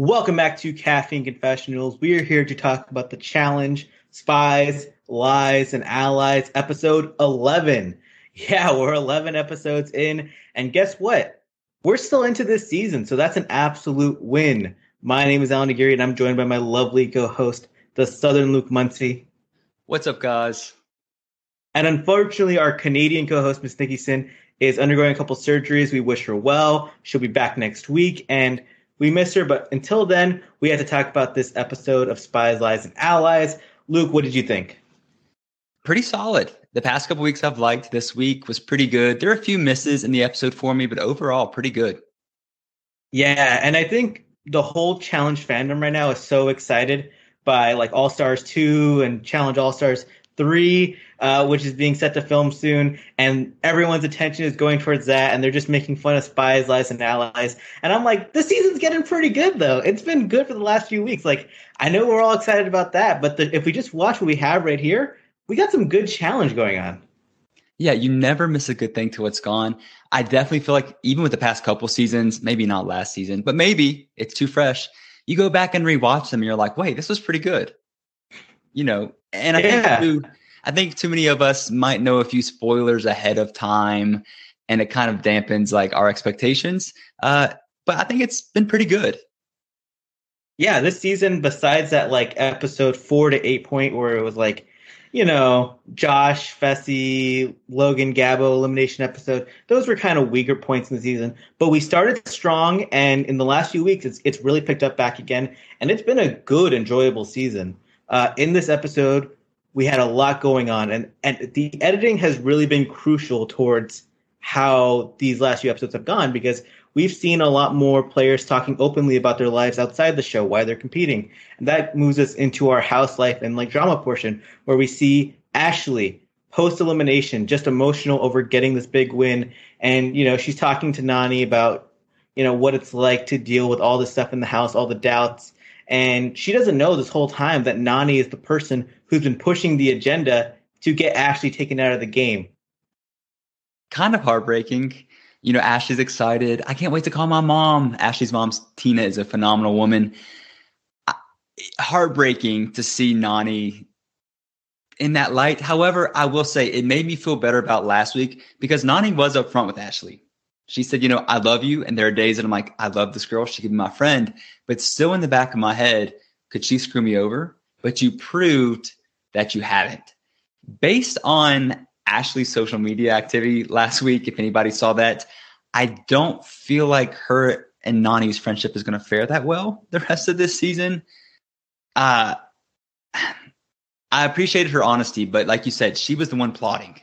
Welcome back to Caffeine Confessionals. We are here to talk about the challenge Spies, Lies, and Allies, episode 11. Yeah, we're 11 episodes in. And guess what? We're still into this season, so that's an absolute win. My name is Alan Aguirre, and I'm joined by my lovely co host, the Southern Luke Muncie. What's up, guys? And unfortunately, our Canadian co host, Miss Nikki Sin, is undergoing a couple surgeries. We wish her well. She'll be back next week. And we miss her, but until then, we had to talk about this episode of Spies, Lies, and Allies. Luke, what did you think? Pretty solid. The past couple weeks I've liked. This week was pretty good. There are a few misses in the episode for me, but overall, pretty good. Yeah, and I think the whole challenge fandom right now is so excited by like All Stars 2 and Challenge All Stars 3, uh, which is being set to film soon, and everyone's attention is going towards that, and they're just making fun of spies, lies, and allies. And I'm like, the season's getting pretty good though. It's been good for the last few weeks. Like, I know we're all excited about that, but the, if we just watch what we have right here, we got some good challenge going on. Yeah, you never miss a good thing till it's gone. I definitely feel like even with the past couple seasons, maybe not last season, but maybe it's too fresh. You go back and rewatch them, and you're like, wait, this was pretty good. You know, and I yeah. think I think too many of us might know a few spoilers ahead of time, and it kind of dampens like our expectations. Uh, but I think it's been pretty good. Yeah, this season, besides that like episode four to eight point where it was like, you know, Josh, Fessy, Logan, Gabo elimination episode, those were kind of weaker points in the season. But we started strong, and in the last few weeks, it's it's really picked up back again, and it's been a good, enjoyable season. Uh, in this episode, we had a lot going on, and and the editing has really been crucial towards how these last few episodes have gone because we've seen a lot more players talking openly about their lives outside the show, why they're competing, and that moves us into our house life and like drama portion where we see Ashley post elimination, just emotional over getting this big win, and you know she's talking to Nany about you know what it's like to deal with all this stuff in the house, all the doubts. And she doesn't know this whole time that Nany is the person who's been pushing the agenda to get Ashley taken out of the game. Kind of heartbreaking. You know, Ashley's excited. I can't wait to call my mom. Ashley's mom, Tina, is a phenomenal woman. Heartbreaking to see Nany in that light. However, I will say it made me feel better about last week because Nany was upfront with Ashley she said, you know, I love you. And there are days that I'm like, I love this girl. She could be my friend. But still in the back of my head, could she screw me over? But you proved that you haven't. Based on Ashley's social media activity last week, if anybody saw that, I don't feel like her and Nany's friendship is going to fare that well the rest of this season. Uh, I appreciated her honesty, but like you said, she was the one plotting.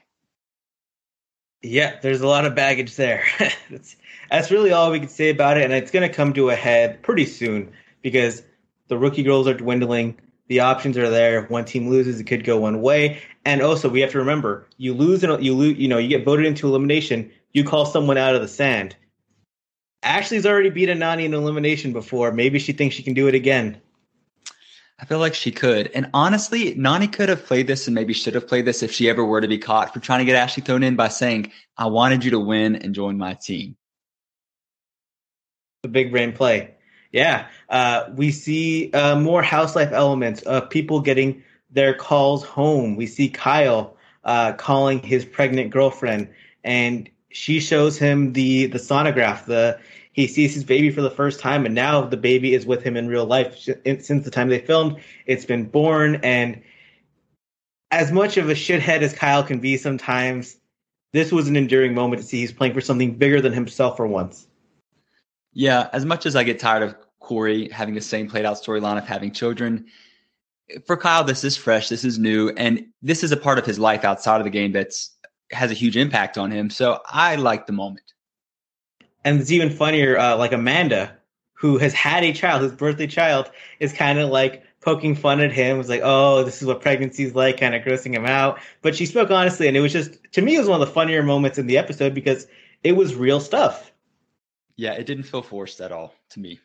Yeah, there's a lot of baggage there. that's, that's really all we can say about it, and it's going to come to a head pretty soon because the rookie girls are dwindling. The options are there. If one team loses, it could go one way. And also, we have to remember, you lose and you lose. You know, you get voted into elimination. You call someone out of the sand. Ashley's already beat a Nany in elimination before. Maybe she thinks she can do it again. I feel like she could. And honestly, Nany could have played this and maybe should have played this if she ever were to be caught for trying to get Ashley thrown in by saying, I wanted you to win and join my team. The big brain play. Yeah. Uh, we see uh, more house life elements of people getting their calls home. We see Kyle uh, calling his pregnant girlfriend, and she shows him the the sonograph, the he sees his baby for the first time, and now the baby is with him in real life. Since the time they filmed, it's been born, and as much of a shithead as Kyle can be sometimes, this was an enduring moment to see he's playing for something bigger than himself for once. Yeah, as much as I get tired of Corey having the same played out storyline of having children, for Kyle, this is fresh, this is new, and this is a part of his life outside of the game that's has a huge impact on him. So I like the moment. And it's even funnier, uh, like Amanda, who has had a child, his birthday child, is kind of like poking fun at him. Was like, oh, this is what pregnancy is like, kind of grossing him out. But she spoke honestly, and it was just to me, it was one of the funnier moments in the episode because it was real stuff. Yeah, it didn't feel forced at all to me.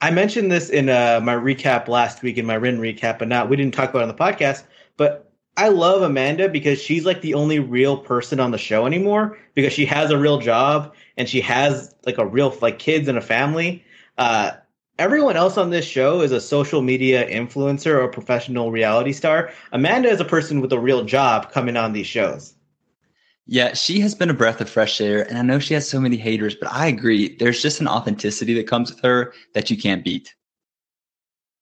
I mentioned this in uh, my recap last week in my Rin recap, but not we didn't talk about it on the podcast. But I love Amanda because she's like the only real person on the show anymore because she has a real job and she has like a real like kids and a family. Uh, everyone else on this show is a social media influencer or professional reality star. Amanda is a person with a real job coming on these shows. Yeah, she has been a breath of fresh air, and I know she has so many haters, but I agree. There's just an authenticity that comes with her that you can't beat.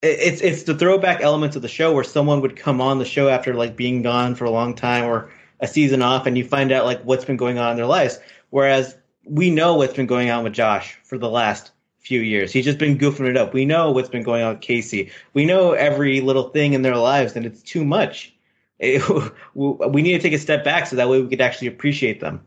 It's it's the throwback elements of the show where someone would come on the show after like being gone for a long time or a season off, and you find out like what's been going on in their lives. Whereas we know what's been going on with Josh for the last few years. He's just been goofing it up. We know what's been going on with Kaycee. We know every little thing in their lives, and it's too much it, we need to take a step back so that way we could actually appreciate them.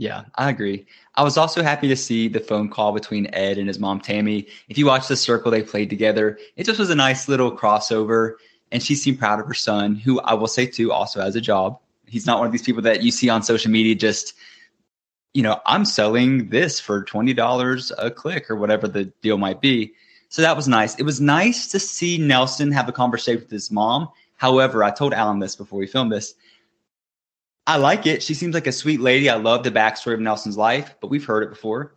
Yeah, I agree. I was also happy to see the phone call between Ed and his mom Tammy. If you watch the circle they played together, it just was a nice little crossover. And she seemed proud of her son, who I will say too also has a job. He's not one of these people that you see on social media just, you know, I'm selling this for twenty dollars a click or whatever the deal might be. So that was nice. It was nice to see Nelson have a conversation with his mom However, I told Alan this before we filmed this. I like it. She seems like a sweet lady. I love the backstory of Nelson's life, but we've heard it before.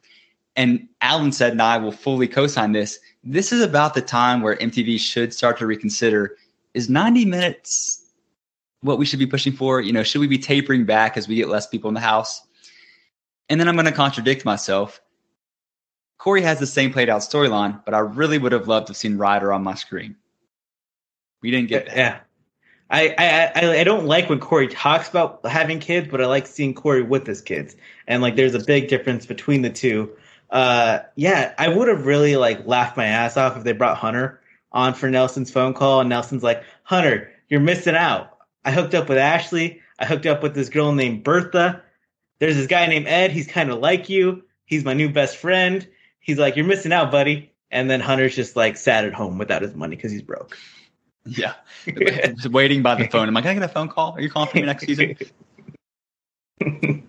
And Alan said, and I will fully co sign this. This is about the time where MTV should start to reconsider is 90 minutes what we should be pushing for? You know, should we be tapering back as we get less people in the house? And then I'm going to contradict myself. Corey has the same played out storyline, but I really would have loved to have seen Ryder on my screen. We didn't get that. Yeah. I, I I don't like when Corey talks about having kids, but I like seeing Corey with his kids, and like there's a big difference between the two. Uh, yeah, I would have really like laughed my ass off if they brought Hunter on for Nelson's phone call, and Nelson's like, Hunter, you're missing out. I hooked up with Ashley. I hooked up with this girl named Bertha. There's this guy named Ed. He's kind of like you. He's my new best friend. He's like, you're missing out, buddy. And then Hunter's just like sat at home without his money because he's broke. Yeah. waiting by the phone. Am I going to get a phone call? Are you calling for me next season?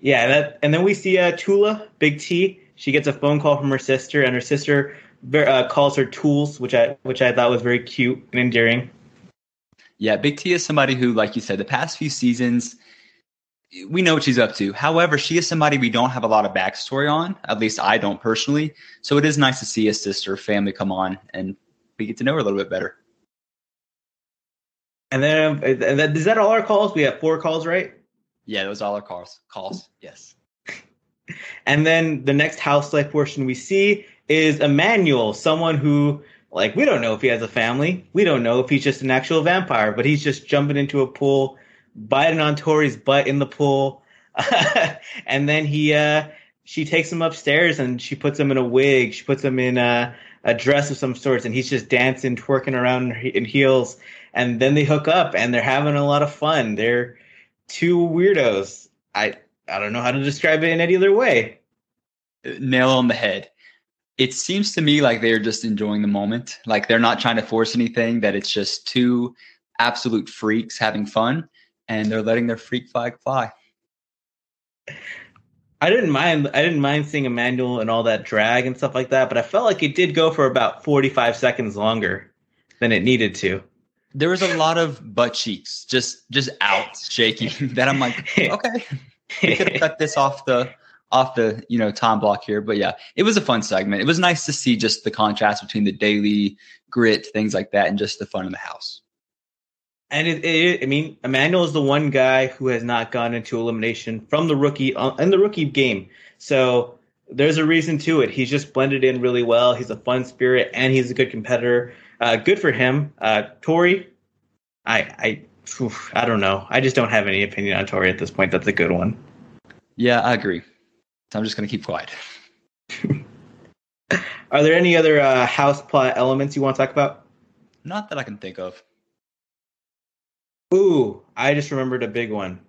yeah, that, and then we see uh, Tula, Big T. She gets a phone call from her sister, and her sister uh, calls her Tools, which I which I thought was very cute and endearing. Yeah, Big T is somebody who, like you said, the past few seasons, we know what she's up to. However, she is somebody we don't have a lot of backstory on. At least I don't personally. So it is nice to see a sister family come on and we get to know her a little bit better. And then, and then is that all our calls? We have four calls, right? Yeah, those are all our calls. Calls, yes. and then the next house life portion we see is Emanuel, someone who, like, we don't know if he has a family. We don't know if he's just an actual vampire, but he's just jumping into a pool, biting on Tori's butt in the pool, and then he, uh, she takes him upstairs and she puts him in a wig. She puts him in uh, a dress of some sorts, and he's just dancing, twerking around in heels. And then they hook up, and they're having a lot of fun. They're two weirdos. I I don't know how to describe it in any other way. Nail on the head. It seems to me like they're just enjoying the moment. Like they're not trying to force anything. That it's just two absolute freaks having fun, and they're letting their freak flag fly. I didn't mind. I didn't mind seeing Emanuel and all that drag and stuff like that, but I felt like it did go for about forty-five seconds longer than it needed to. There was a lot of butt cheeks just just out shaking. that I'm like, okay, we could cut this off the off the you know time block here, but yeah, it was a fun segment. It was nice to see just the contrast between the daily grit, things like that, and just the fun in the house. And it, it, I mean, Emanuel is the one guy who has not gone into elimination from the rookie uh, in the rookie game. So there's a reason to it. He's just blended in really well. He's a fun spirit and he's a good competitor. Uh, good for him. Uh, Tori, I, I, oof, I don't know. I just don't have any opinion on Tori at this point. That's a good one. Yeah, I agree. So I'm just going to keep quiet. Are there any other uh, house plot elements you want to talk about? Not that I can think of. Ooh, I just remembered a big one.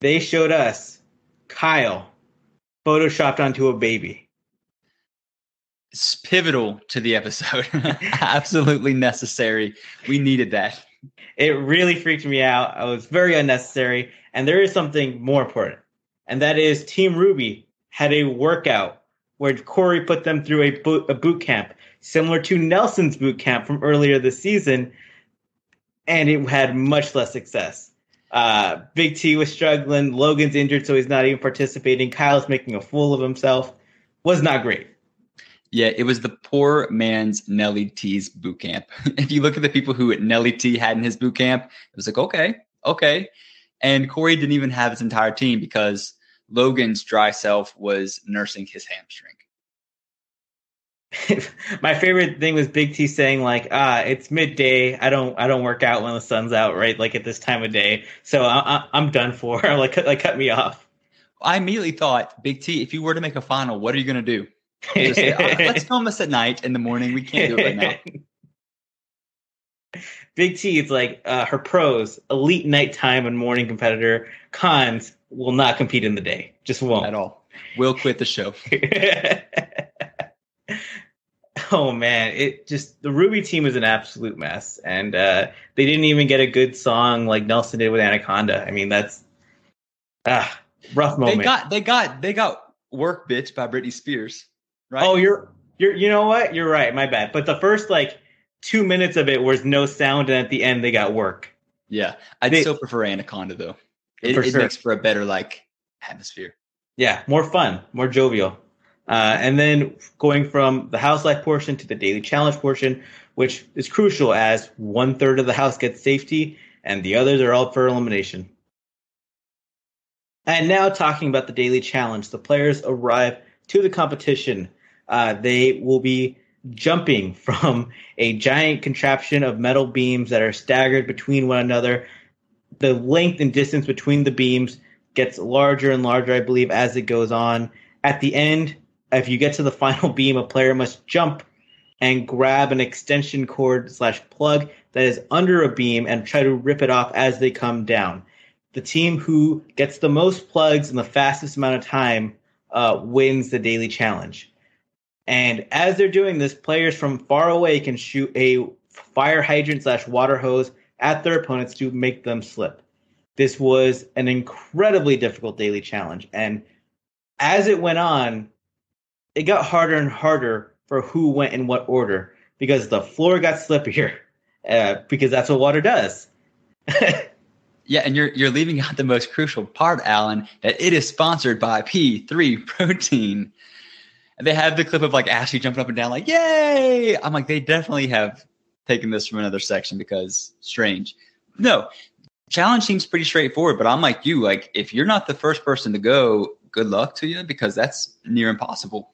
They showed us Kyle photoshopped onto a baby. It's pivotal to the episode. Absolutely necessary. We needed that. It really freaked me out. It was very unnecessary. And there is something more important, and that is Team Ruby had a workout where Corey put them through a boot, a boot camp similar to Nelson's boot camp from earlier this season and it had much less success. Uh, Big T was struggling. Logan's injured, so he's not even participating. Kyle's making a fool of himself. Was not great. Yeah, it was the poor man's Nelly T's boot camp. if you look at the people who Nelly T had in his boot camp, it was like, okay, okay. And Corey didn't even have his entire team because Logan's dry self was nursing his hamstring. My favorite thing was Big T saying like, "Ah, it's midday. I don't, I don't work out when the sun's out, right? Like at this time of day. So I, am done for. like, like cut me off." I immediately thought, Big T, if you were to make a final, what are you going to do? Say, oh, let's film this at night. In the morning, we can't do it right now. Big T, it's like uh, her pros: elite nighttime and morning competitor. Cons will not compete in the day. Just won't at all. Will quit the show. oh man, it just the Ruby team is an absolute mess, and uh, they didn't even get a good song like Nelson did with Anaconda. I mean, that's ah rough moment. They got they got they got work bitch by Britney Spears. Right? Oh, you're you're you know what? You're right. My bad. But the first like two minutes of it was no sound, and at the end they got work. Yeah, I they, still prefer Anaconda though. It, it sure. makes for a better like atmosphere. Yeah, more fun, more jovial. Uh, and then going from the house life portion to the daily challenge portion, which is crucial as one third of the house gets safety and the others are all for elimination. And now talking about the daily challenge, the players arrive to the competition. Uh, they will be jumping from a giant contraption of metal beams that are staggered between one another. The length and distance between the beams gets larger and larger, I believe, as it goes on. At the end, if you get to the final beam, a player must jump and grab an extension cord slash plug that is under a beam and try to rip it off as they come down. The team who gets the most plugs in the fastest amount of time uh, wins the daily challenge. And as they're doing this, players from far away can shoot a fire hydrant slash water hose at their opponents to make them slip. This was an incredibly difficult daily challenge. And as it went on, it got harder and harder for who went in what order because the floor got slippier uh, because that's what water does. yeah, and you're you're leaving out the most crucial part, Alan, that it is sponsored by P3 Protein. And they have the clip of like Ashley jumping up and down, like "Yay!" I'm like, they definitely have taken this from another section because strange. No, challenge seems pretty straightforward, but I'm like you, like if you're not the first person to go, good luck to you because that's near impossible.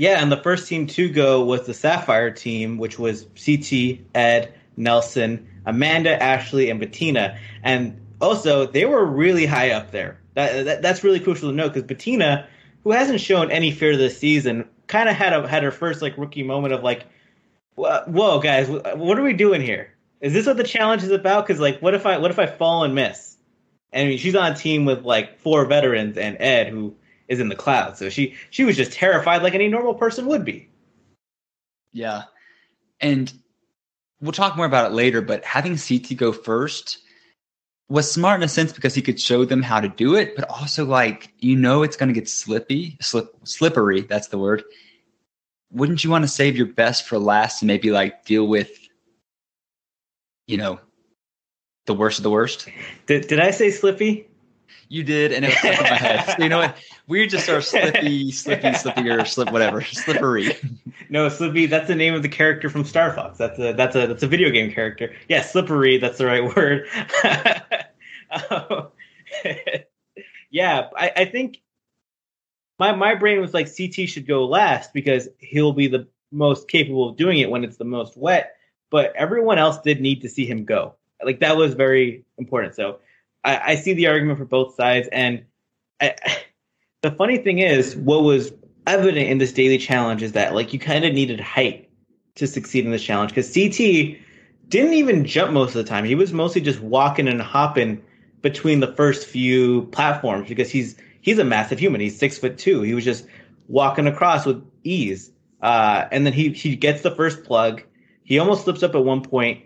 Yeah, and the first team to go was the Sapphire team, which was CT, Ed, Nelson, Amanda, Ashley, and Bettina. And also, they were really high up there. That, that that's really crucial to note because Bettina, who hasn't shown any fear this season, kind of had a, had her first like rookie moment of like, "Whoa, guys, what are we doing here? Is this what the challenge is about? Because like, what if I what if I fall and miss?" And I mean, she's on a team with like four veterans and Ed, who is in the cloud. So she she was just terrified like any normal person would be. Yeah. And we'll talk more about it later, but having CT go first was smart in a sense because he could show them how to do it, but also like you know it's going to get slippy, slip, slippery. That's the word. Wouldn't you want to save your best for last and maybe like deal with, you know, the worst of the worst? Did Did I say slippy? You did, and it was stuck in my head. So you know what? We just are slippy, slippy, slippy, or slip, whatever, slippery. No, Slippy. That's the name of the character from Star Fox. That's a that's a that's a video game character. Yeah, slippery. That's the right word. yeah, I, I think my my brain was like CT should go last because he'll be the most capable of doing it when it's the most wet. But everyone else did need to see him go. Like that was very important. So I, I see the argument for both sides, and I, the funny thing is, what was evident in this daily challenge is that like you kind of needed height to succeed in this challenge because CT didn't even jump most of the time. He was mostly just walking and hopping between the first few platforms because he's he's a massive human. He's six foot two. He was just walking across with ease. Uh, and then he he gets the first plug. He almost slips up at one point,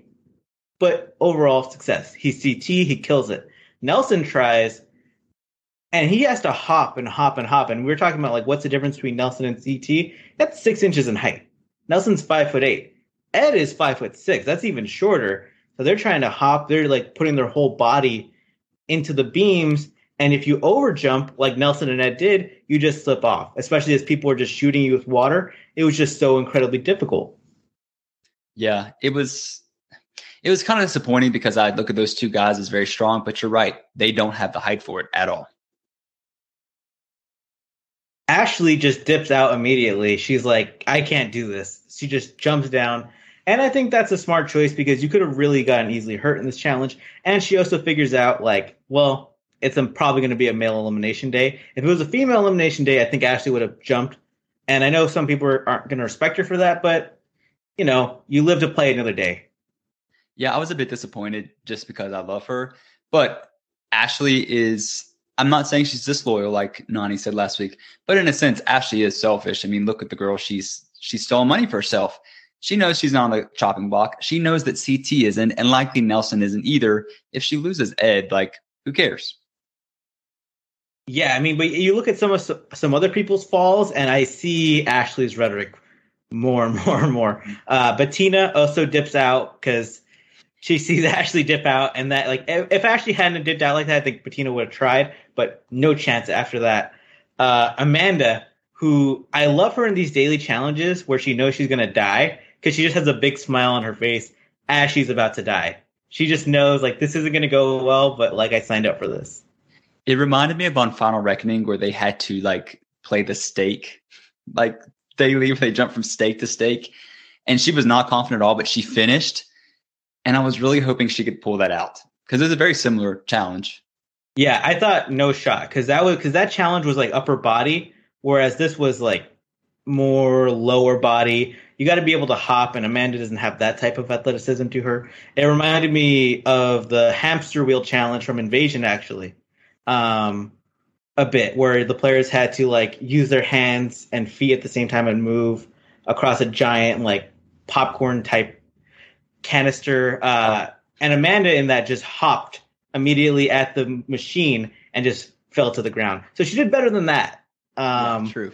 but overall success. He's CT. He kills it. Nelson tries, and he has to hop and hop and hop. And we are talking about like what's the difference between Nelson and CT? That's six inches in height. Nelson's five foot eight. Ed is five foot six. That's even shorter. So they're trying to hop. They're like putting their whole body into the beams, And if you overjump like Nelson and Ed did, you just slip off, especially as people were just shooting you with water. It was just so incredibly difficult. Yeah, it was it was kind of disappointing because I look at those two guys as very strong, but you're right. They don't have the height for it at all. Ashley just dips out immediately. She's like, I can't do this. She just jumps down. And I think that's a smart choice because you could have really gotten easily hurt in this challenge. And she also figures out, like, well, it's probably going to be a male elimination day. If it was a female elimination day, I think Ashley would have jumped. And I know some people aren't going to respect her for that, but, you know, you live to play another day. Yeah, I was a bit disappointed just because I love her. But Ashley is, I'm not saying she's disloyal like Nany said last week, but in a sense, Ashley is selfish. I mean, look at the girl. She's, she's stolen money for herself. She knows she's not on the chopping block. She knows that CT isn't, and likely Nelson isn't either. If she loses Ed, like, who cares? Yeah, I mean, but you look at some of some other people's falls, and I see Ashley's rhetoric more and more and more. Uh, but Tina also dips out because she sees Ashley dip out, and that like if Ashley hadn't dipped out like that, I think Bettina would have tried, but no chance after that. Uh, Amanda, who I love her in these daily challenges where she knows she's gonna die because she just has a big smile on her face as she's about to die. She just knows like this isn't gonna go well, but like I signed up for this. It reminded me of on Final Reckoning where they had to like play the stake, like daily, where they jump from stake to stake, and she was not confident at all, but she finished and I was really hoping she could pull that out because it's a very similar challenge. Yeah, I thought no shot because that was because that challenge was like upper body, whereas this was like more lower body. You got to be able to hop, and Amanda doesn't have that type of athleticism to her. It reminded me of the hamster wheel challenge from Invasion, actually, um, a bit where the players had to like use their hands and feet at the same time and move across a giant like popcorn type canister. Uh, and Amanda in that just hopped immediately at the machine and just fell to the ground. So she did better than that. Um, yeah, true.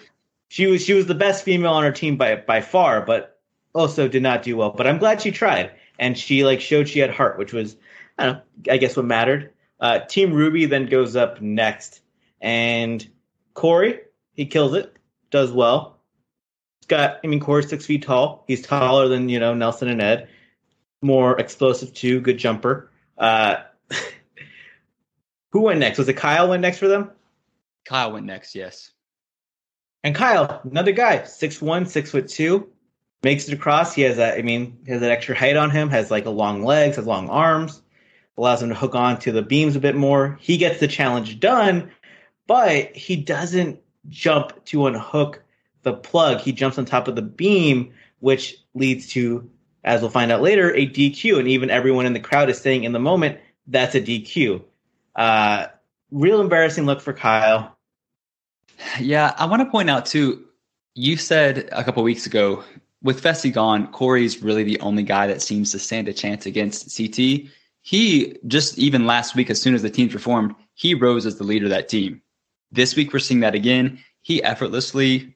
She was she was the best female on her team by by far, but also did not do well. But I'm glad she tried and she like showed she had heart, which was I don't know, I guess what mattered. Uh, Team Ruby then goes up next, and Corey he kills it, does well. He's got I mean Corey's six feet tall. He's taller than you know Nelson and Ed more explosive too, good jumper. Uh, who went next? Was it Kyle went next for them? Kyle went next, yes. And Kyle, another guy, six one, six foot two, makes it across. He has that. I mean, has that extra height on him. Has like a long legs, has long arms, allows him to hook on to the beams a bit more. He gets the challenge done, but he doesn't jump to unhook the plug. He jumps on top of the beam, which leads to as we'll find out later, a DQ. And even everyone in the crowd is saying in the moment, that's a DQ. Uh, real embarrassing look for Kyle. Yeah, I want to point out too, you said a couple weeks ago, with Fessy gone, Corey's really the only guy that seems to stand a chance against CT. He just even last week, as soon as the teams reformed, he rose as the leader of that team. This week, we're seeing that again. He effortlessly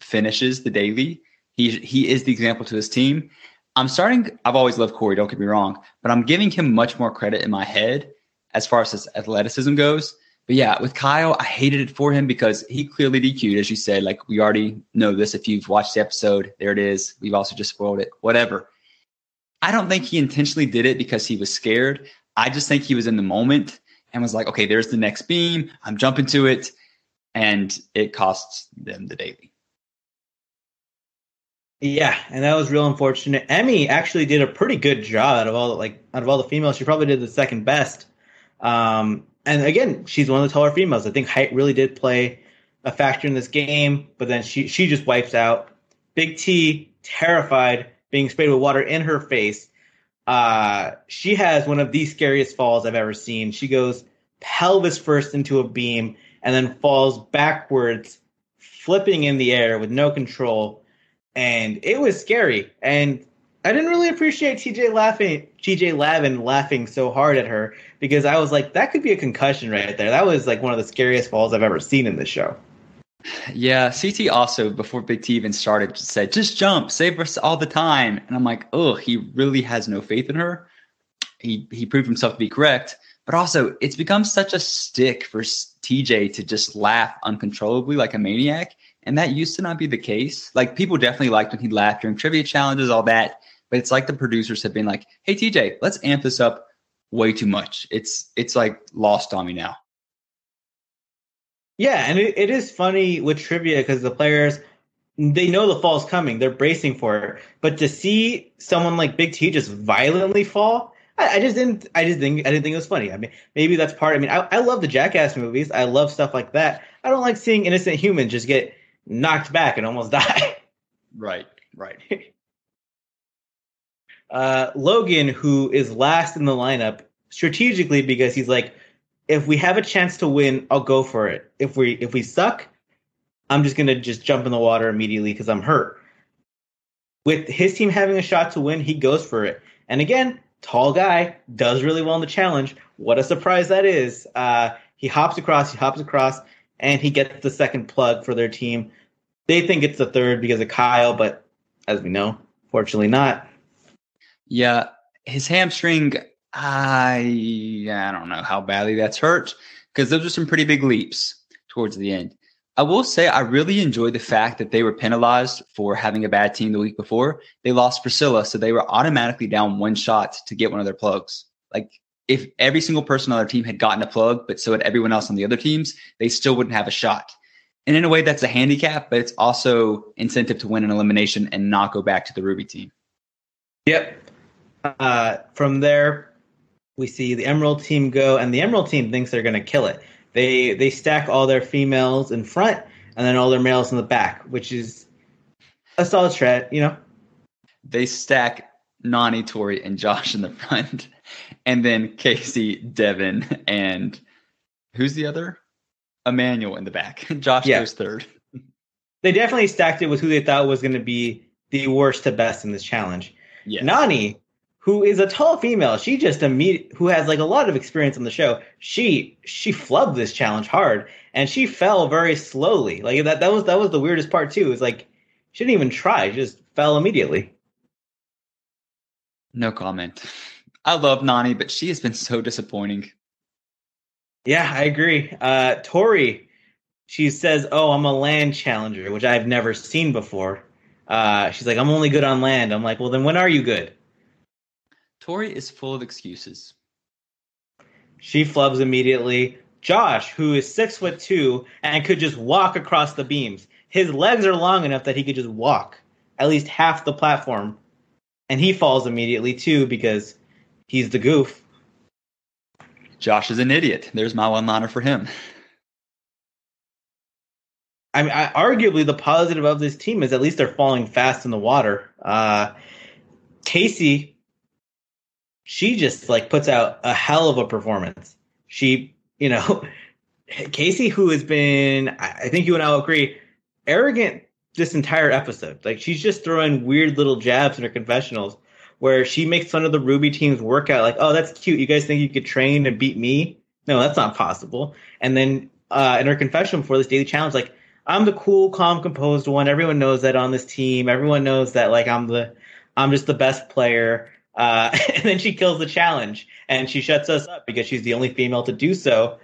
finishes the daily. He he is the example to his team. I'm starting. I've always loved Corey. Don't get me wrong, but I'm giving him much more credit in my head as far as his athleticism goes. But yeah, with Kyle, I hated it for him because he clearly DQ'd, as you said. Like we already know this. If you've watched the episode, there it is. We've also just spoiled it. Whatever. I don't think he intentionally did it because he was scared. I just think he was in the moment and was like, okay, there's the next beam. I'm jumping to it. And it costs them the daily. Yeah, and that was real unfortunate. Emy actually did a pretty good job out of all the, like out of all the females. She probably did the second best. Um, and again, she's one of the taller females. I think height really did play a factor in this game, but then she she just wipes out. Big T, terrified, being sprayed with water in her face. Uh, she has one of the scariest falls I've ever seen. She goes pelvis first into a beam and then falls backwards, flipping in the air with no control and it was scary. And I didn't really appreciate TJ laughing, TJ Lavin laughing so hard at her because I was like, that could be a concussion right there. That was like one of the scariest falls I've ever seen in this show. Yeah, CT also before Big T even started said, "Just jump, save us all the time." And I'm like, "Oh, he really has no faith in her." He he proved himself to be correct, But also, it's become such a stick for TJ to just laugh uncontrollably like a maniac. And that used to not be the case. Like people definitely liked when he laughed during trivia challenges, all that. But it's like the producers have been like, "Hey TJ, let's amp this up way too much." It's it's like lost on me now. Yeah, and it, it is funny with trivia because the players they know the fall's coming, they're bracing for it. But to see someone like Big T just violently fall, I, I, just didn't. I just think I didn't think it was funny. I mean, maybe that's part. I mean, I, I love the Jackass movies. I love stuff like that. I don't like seeing innocent humans just get knocked back and almost die. Right. Right. uh, Logan, who is last in the lineup, strategically because he's like, if we have a chance to win, I'll go for it. If we if we suck, I'm just gonna just jump in the water immediately because I'm hurt. With his team having a shot to win, he goes for it. And again, tall guy does really well in the challenge. What a surprise that is! Uh, he hops across, he hops across, and he gets the second plug for their team. They think it's the third because of Kyle, but as we know, fortunately not. Yeah, his hamstring. I I don't know how badly that's hurt because those are some pretty big leaps towards the end. I will say I really enjoyed the fact that they were penalized for having a bad team the week before. They lost Priscilla, so they were automatically down one shot to get one of their plugs. Like if every single person on their team had gotten a plug, but so had everyone else on the other teams, they still wouldn't have a shot. And in a way, that's a handicap, but it's also incentive to win an elimination and not go back to the Ruby team. Yep. Uh, from there, we see the Emerald team go, and the Emerald team thinks they're going to kill it. They they stack all their females in front and then all their males in the back, which is a solid strat, you know. They stack Nany, Tori, and Josh in the front, and then Kaycee, Devin, and who's the other? Emanuel in the back. Josh yeah. goes third. They definitely stacked it with who they thought was going to be the worst to best in this challenge. Yes. Nany who is a tall female. She just immediate who has like a lot of experience on the show. She she flubbed this challenge hard and she fell very slowly. Like that that was that was the weirdest part too. Is like she didn't even try, she just fell immediately. No comment. I love Nany, but she has been so disappointing. Yeah, I agree. Uh Tori, she says, "Oh, I'm a land challenger," which I've never seen before. Uh, she's like, "I'm only good on land." I'm like, "Well, then when are you good?" Tori is full of excuses. She flubs immediately. Josh, who is six foot two and could just walk across the beams, his legs are long enough that he could just walk at least half the platform, and he falls immediately too because he's the goof. Josh is an idiot. There's my one liner for him. I mean, I, arguably the positive of this team is at least they're falling fast in the water. Uh, Kaycee she just like puts out a hell of a performance. She, you know, Kaycee, who has been, I think you and I will agree, arrogant this entire episode. Like she's just throwing weird little jabs in her confessionals where she makes fun of the Ruby team's workout. Like, oh, that's cute. You guys think you could train and beat me? No, that's not possible. And then uh, in her confession before this daily challenge, like, I'm the cool, calm, composed one. Everyone knows that on this team. Everyone knows that like I'm the, I'm just the best player. Uh, and then she kills the challenge and she shuts us up because she's the only female to do so.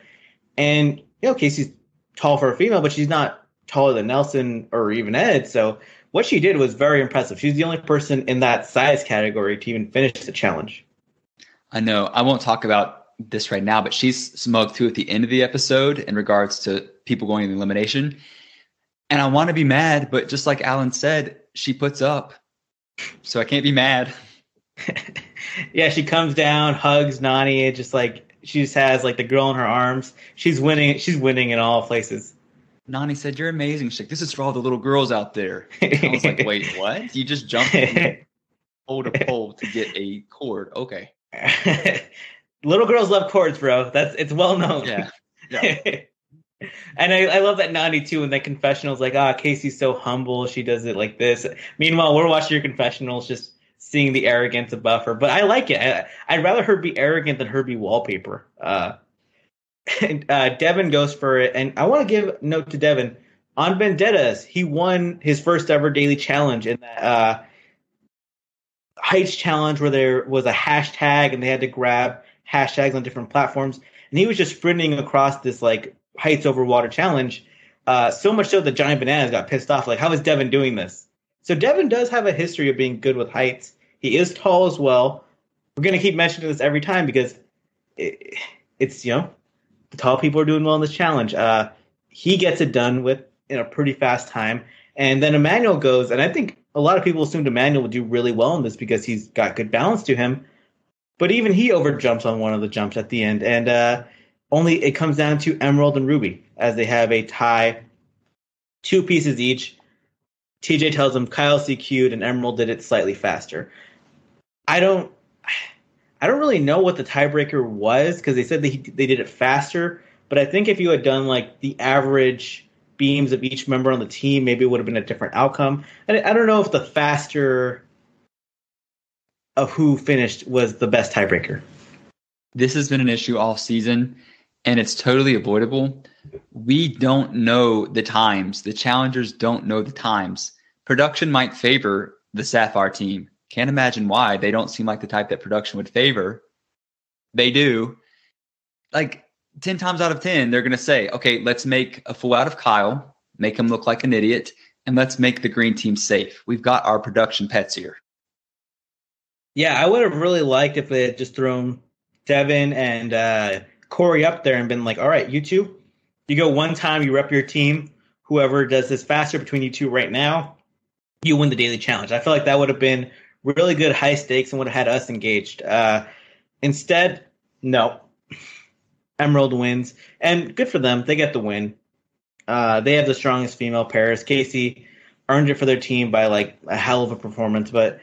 And, you know, Kaycee's tall for a female, but she's not taller than Nelson or even Ed. So what she did was very impressive. She's the only person in that size category to even finish the challenge. I know. I won't talk about this right now, but she's smug too at the end of the episode in regards to people going in elimination. And I want to be mad, but just like Alan said, she puts up. So I can't be mad. yeah, she comes down, hugs Nany, just like she just has like the girl in her arms. She's winning. She's winning in all places. Nany said, "You're amazing." She's like, "This is for all the little girls out there." I was like, "Wait, what? You just jumped pole to pole to get a cord?" Okay. little girls love cords, bro. That's it's well known. Yeah. yeah. and I, I, love that Nany too. And that confessional's like, ah, Kaycee's so humble. She does it like this. Meanwhile, we're watching your confessionals just seeing the arrogance above her. but I like it. I, would rather her be arrogant than her be wallpaper. Uh, and, uh, Devin goes for it, and I want to give note to Devin on Vendettas. He won his first ever daily challenge in that uh, Heights challenge where there was a hashtag and they had to grab hashtags on different platforms, and he was just sprinting across this like heights over water challenge. Uh, so much so that Giant Bananas got pissed off. Like, how is Devin doing this? So Devin does have a history of being good with heights. He is tall as well. We're gonna keep mentioning this every time because it, it's you know tall people are doing well in this challenge. Uh, he gets it done with in a pretty fast time, and then Emanuel goes, and I think a lot of people assumed Emanuel would do really well in this because he's got good balance to him. But even he overjumps on one of the jumps at the end, and uh, only it comes down to Emerald and Ruby as they have a tie, two pieces each. TJ tells him Kyle DQ'd and Emerald did it slightly faster. I don't, I don't really know what the tiebreaker was because they said they they did it faster. But I think if you had done like the average beams of each member on the team, maybe it would have been a different outcome. And I don't know if the faster of who finished was the best tiebreaker. This has been an issue all season, and it's totally avoidable. We don't know the times. The challengers don't know the times. Production might favor the Sapphire team. Can't imagine why. They don't seem like the type that production would favor. They do. Like 10 times out of 10, they're going to say, okay, let's make a fool out of Kyle, make him look like an idiot, and let's make the green team safe. We've got our production pets here. Yeah, I would have really liked if they had just thrown Devin and uh, Corey up there and been like, all right, you two, you go one time, you rep your team. Whoever does this faster between you two right now, you win the daily challenge. I feel like that would have been really good high stakes and would have had us engaged. Uh, instead, no. Emerald wins, and good for them. They get the win. Uh, they have the strongest female pairs. Kaycee earned it for their team by like a hell of a performance, but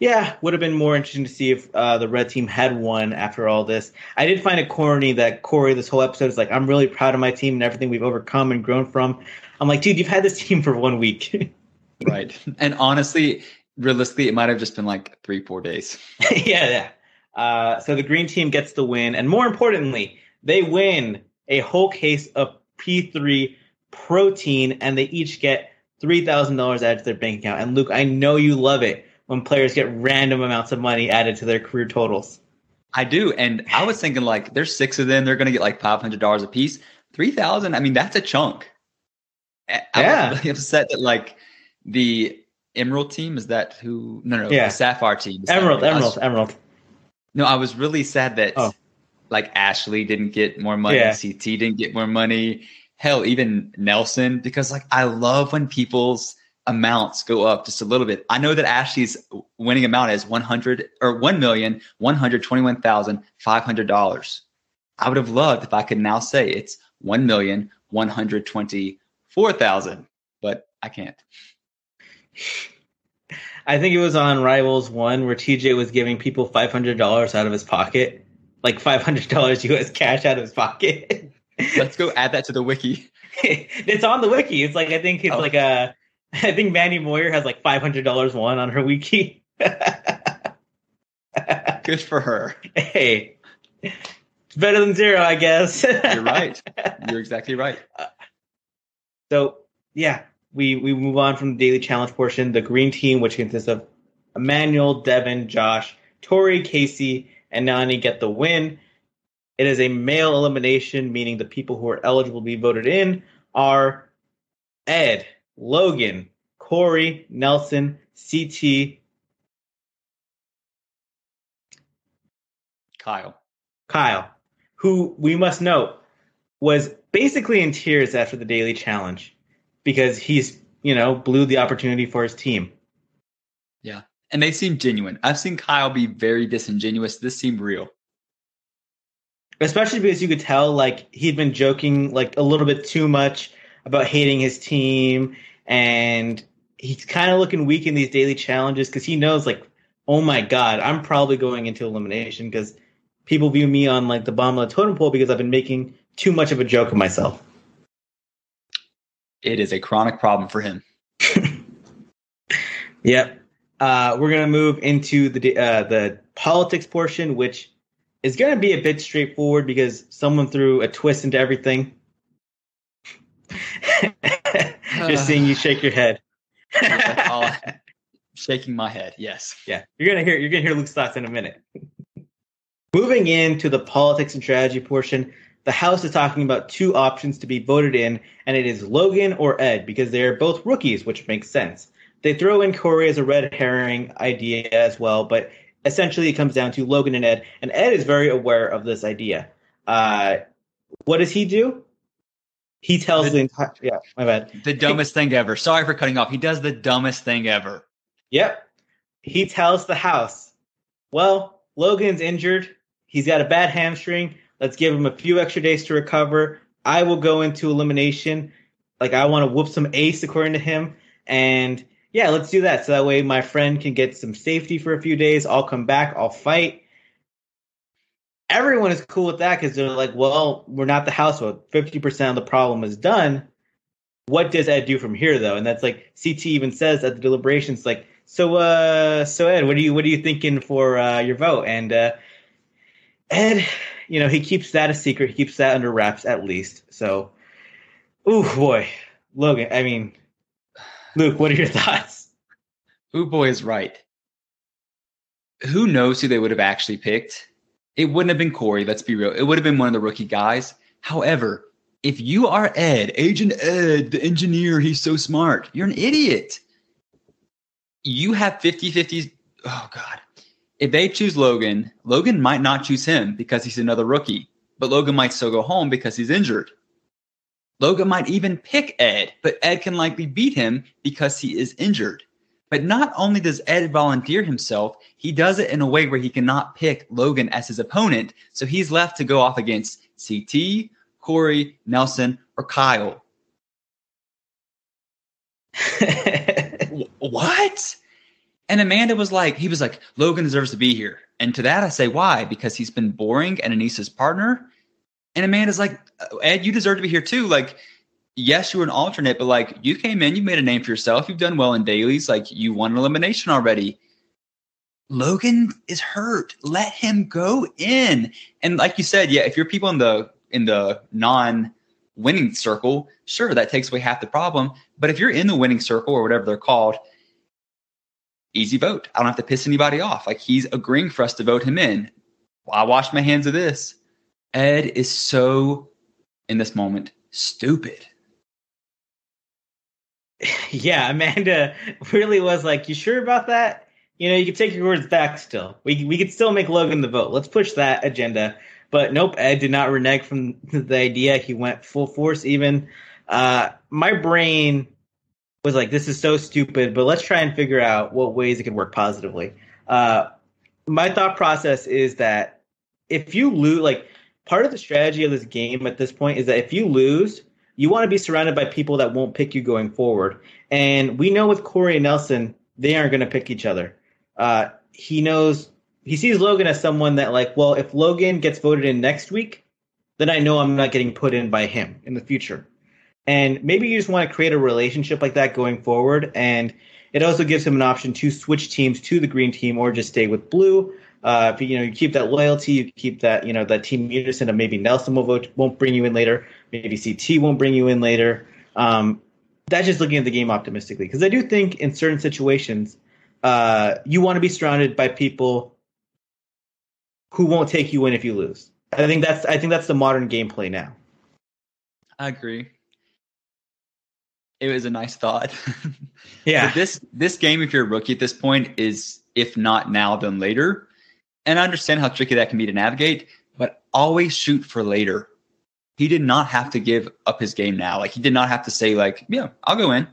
yeah, would have been more interesting to see if uh, the red team had won after all this. I did find it corny that Corey this whole episode is like, I'm really proud of my team and everything we've overcome and grown from. I'm like, dude, you've had this team for one week. right. And honestly, realistically, it might have just been like three, four days. yeah, yeah. Uh, so the green team gets the win, and more importantly, they win a whole case of P3 protein, and they each get three thousand dollars added to their bank account. And Luke, I know you love it when players get random amounts of money added to their career totals. I do, and I was thinking like there's six of them, they're going to get like five hundred dollars a piece. Three thousand, I mean that's a chunk. I yeah. was really upset that like the Emerald team is that who? No, no, yeah. Sapphire team. Emerald, Emerald, Emerald. No, I was really sad that oh. like Ashley didn't get more money, yeah. CT didn't get more money. Hell, even Nelson, because like I love when people's amounts go up just a little bit. I know that Ashley's winning amount is one hundred or one million one hundred twenty one thousand five hundred dollars. I would have loved if I could now say it's one million one hundred twenty four thousand, but I can't. I think it was on Rivals One where TJ was giving people five hundred dollars out of his pocket, like five hundred dollars US cash out of his pocket. Let's go add that to the wiki. it's on the wiki. It's like I think it's oh. like a. I think Mandi Moyer has like five hundred dollars one on her wiki. Good for her. Hey, it's better than zero, I guess. You're right. You're exactly right. Uh, so yeah, we we move on from the daily challenge portion. The green team, which consists of Emanuel, Devin, Josh, Tori, Kaycee, and Nany, get the win. It is a male elimination, meaning the people who are eligible to be voted in are Ed, Logan, Corey, Nelson, CT, Kyle. Kyle, who we must note was basically in tears after the daily challenge because he's you know blew the opportunity for his team. Yeah, and they seem genuine. I've seen Kyle be very disingenuous. This seemed real. Especially because you could tell like he'd been joking like a little bit too much about hating his team and he's kind of looking weak in these daily challenges because he knows like oh my god i'm probably going into elimination because people view me on like the bottom of the totem pole because i've been making too much of a joke of myself it is a chronic problem for him. yep. Uh, we're gonna move into the uh, the politics portion, which is gonna be a bit straightforward because someone threw a twist into everything. Just seeing you shake your head. shaking my head. Yes. Yeah. You're gonna hear you're gonna hear Luke's thoughts in a minute. Moving into the politics and strategy portion, the House is talking about two options to be voted in, and it is Logan or Ed because they are both rookies, which makes sense. They throw in Corey as a red herring idea as well, but essentially it comes down to Logan and Ed, and Ed is very aware of this idea. Uh, what does he do? He tells the, the entire yeah, my bad. The dumbest thing ever. Sorry for cutting off. He does the dumbest thing ever. Yep. He tells the house, "Well, Logan's injured. He's got a bad hamstring. Let's give him a few extra days to recover. I will go into elimination. Like I want to whoop some ace according to him. And yeah, let's do that. So that way my friend can get some safety for a few days. I'll come back. I'll fight. Everyone is cool with that because they're like, well, we're not the household. 50% of the problem is done. What does Ed do from here though? And that's like CT even says at the deliberations, like, so uh so Ed, what are you what are you thinking for uh your vote? And uh Ed you know, he keeps that a secret. He keeps that under wraps at least. So, ooh boy, Logan. I mean, Luke, what are your thoughts? Ooh boy is right. Who knows who they would have actually picked? It wouldn't have been Corey. Let's be real. It would have been one of the rookie guys. However, if you are Ed, Agent Ed, the engineer, he's so smart. You're an idiot. You have 50 50s. Oh, God if they choose Logan, Logan might not choose him because he's another rookie, but Logan might still go home because he's injured. Logan might even pick Ed, but Ed can likely beat him because he is injured. But not only does Ed volunteer himself, he does it in a way where he cannot pick Logan as his opponent. So he's left to go off against CT, Corey, Nelson, or Kyle. what? And Amanda was like, he was like, Logan deserves to be here. And to that, I say, why? Because he's been boring and Anissa's partner. And Amanda's like, uh, Ed, you deserve to be here too. Like, yes, you were an alternate, but like, you came in, you made a name for yourself. You've done well in dailies. Like, you won an elimination already. Logan is hurt. Let him go in. And like you said, yeah, if you're people in the in the non winning circle, sure, that takes away half the problem. But if you're in the winning circle or whatever they're called, easy vote. I don't have to piss anybody off. Like he's agreeing for us to vote him in. I wash my hands of this. Ed is so, in this moment, stupid. Yeah, Amanda really was like, "You sure about that? You know, you can take your words back. Still, we we could still make Logan the vote. Let's push that agenda." But nope, Ed did not renege from the idea. He went full force. Even uh, my brain was like, this is so stupid, but let's try and figure out what ways it could work positively. Uh, my thought process is that if you lose, like, part of the strategy of this game at this point is that if you lose, you want to be surrounded by people that won't pick you going forward. And we know with Corey and Nelson, they aren't going to pick each other. Uh, he knows, he sees Logan as someone that, like, well, if Logan gets voted in next week, then I know I'm not getting put in by him in the future. And maybe you just want to create a relationship like that going forward. And it also gives him an option to switch teams to the green team or just stay with blue. Uh, if you, know you keep that loyalty, you keep that you know that team unison of maybe Nelson will vote, won't bring you in later, maybe CT won't bring you in later. Um, that's just looking at the game optimistically because I do think in certain situations uh, you want to be surrounded by people who won't take you in if you lose. I think that's I think that's the modern gameplay now. I agree it was a nice thought. yeah. But this this game, if you're a rookie at this point, is if not now, then later. And I understand how tricky that can be to navigate, but always shoot for later. He did not have to give up his game now. Like he did not have to say, like, yeah, I'll go in.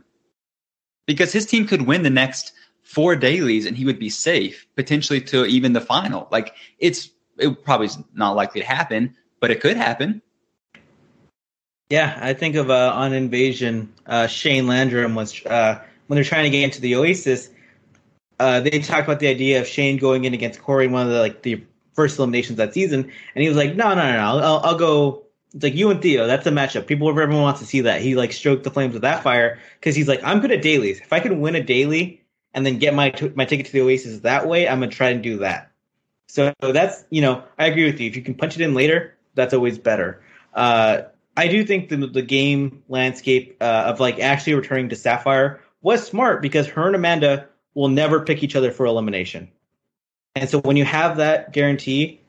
Because his team could win the next four dailies and he would be safe, potentially to even the final. Like it's it probably is not likely to happen, but it could happen. Yeah, I think of uh, on Invasion, uh, Shane Landrum was uh, when they're trying to get into the Oasis. Uh, they talked about the idea of Shane going in against Corey in one of the like the first eliminations that season, and he was like, "No, no, no, no I'll, I'll go." It's like you and Theo. That's a matchup. People, everyone wants to see that. He like stroked the flames with that fire because he's like, "I'm good at dailies. If I can win a daily and then get my t- my ticket to the Oasis that way, I'm gonna try and do that." So that's you know, I agree with you. If you can punch it in later, that's always better. Uh, I do think the the game landscape uh, of like actually returning to Sapphire was smart because her and Amanda will never pick each other for elimination. And so when you have that guarantee,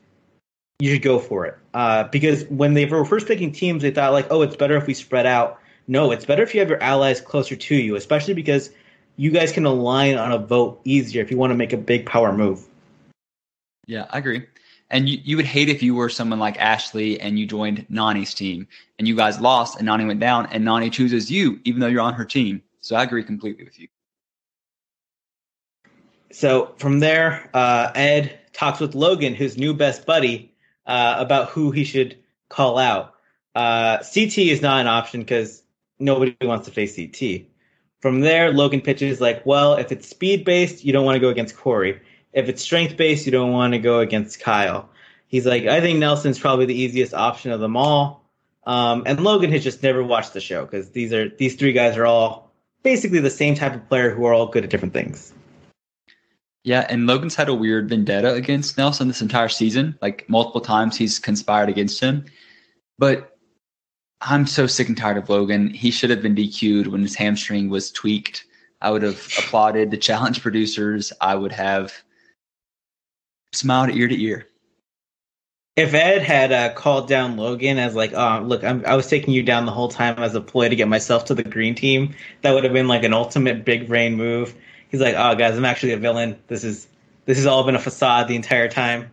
you should go for it. Uh, because when they were first picking teams, they thought like, oh, it's better if we spread out. No, it's better if you have your allies closer to you, especially because you guys can align on a vote easier if you want to make a big power move. Yeah, I agree. And you, you would hate if you were someone like Ashley and you joined Nany's team and you guys lost and Nany went down and Nani chooses you, even though you're on her team. So I agree completely with you. So from there, uh, Ed talks with Logan, his new best buddy, uh, about who he should call out. Uh, CT is not an option because nobody wants to face CT. From there, Logan pitches like, well, if it's speed based, you don't want to go against Corey. If it's strength based, you don't want to go against Kyle. He's like, I think Nelson's probably the easiest option of them all. Um, and Logan has just never watched the show because these are these three guys are all basically the same type of player who are all good at different things. Yeah, and Logan's had a weird vendetta against Nelson this entire season. Like multiple times he's conspired against him. But I'm so sick and tired of Logan. He should have been DQ'd when his hamstring was tweaked. I would have applauded the challenge producers. I would have smiled ear to ear. If Ed had uh, called down Logan as like, oh, look, I'm, I was taking you down the whole time as a ploy to get myself to the green team, that would have been like an ultimate big brain move. He's like, oh, guys, I'm actually a villain. This is this has all been a facade the entire time.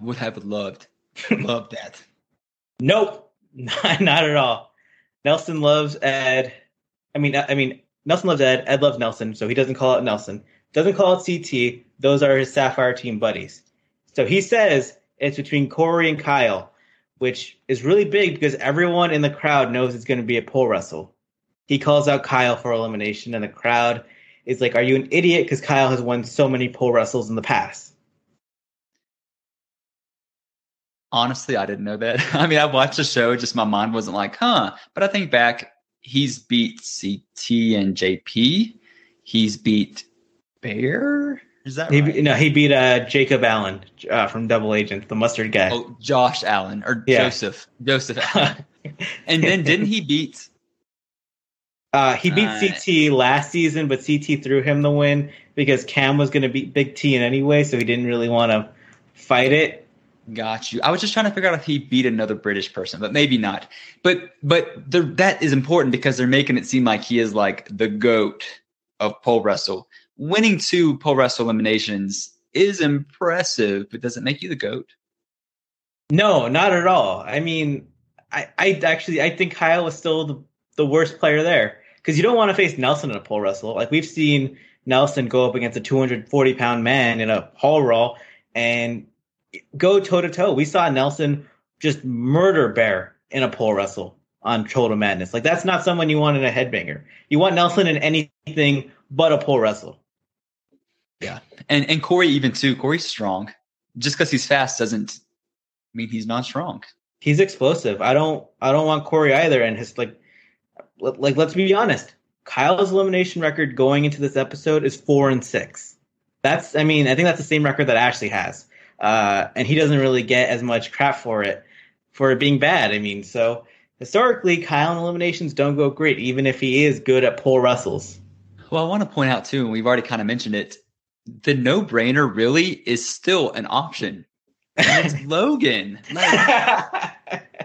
Would have loved, loved that. Nope, not, not at all. Nelson loves Ed. I mean, I mean, Nelson loves Ed. Ed loves Nelson, so he doesn't call out Nelson. Doesn't call out CT. Those are his Sapphire team buddies. So he says it's between Corey and Kyle, which is really big because everyone in the crowd knows it's going to be a pole wrestle. He calls out Kyle for elimination, and the crowd is like, "Are you an idiot?" Because Kyle has won so many pole wrestles in the past. Honestly, I didn't know that. I mean, I watched the show, just my mind wasn't like, "Huh." But I think back, he's beat CT and JP. He's beat Bear. Is that he, right? No, he beat uh, Jacob Allen uh, from Double Agent, the mustard guy. Oh, Josh Allen or Yeah. Joseph. Joseph Allen. and then didn't he beat? Uh, he beat Uh, CT last season, but CT threw him the win because Cam was going to beat Big T in anyway, so he didn't really want to fight it. Got you. I was just trying to figure out if he beat another British person, but maybe not. But but the, that is important because they're making it seem like he is like the goat of pole wrestle. Winning two pole wrestle eliminations is impressive, but does it make you the goat? No, not at all. I mean, I, I actually I think Kyle was still the, the worst player there because you don't want to face Nelson in a pole wrestle. Like we've seen Nelson go up against a 240 pound man in a pole roll and go toe to toe. We saw Nelson just murder Bear in a pole wrestle on Total Madness. Like that's not someone you want in a headbanger. You want Nelson in anything but a pole wrestle. And and Corey even too. Corey's strong. Just because he's fast doesn't mean he's not strong. He's explosive. I don't I don't want Corey either. And his like like let's be honest. Kyle's elimination record going into this episode is four and six. That's I mean I think that's the same record that Ashley has, uh, and he doesn't really get as much crap for it for it being bad. I mean so historically Kyle in eliminations don't go great even if he is good at pole wrestles. Well, I want to point out too, and we've already kind of mentioned it. The no brainer really is still an option. And it's Logan. Like,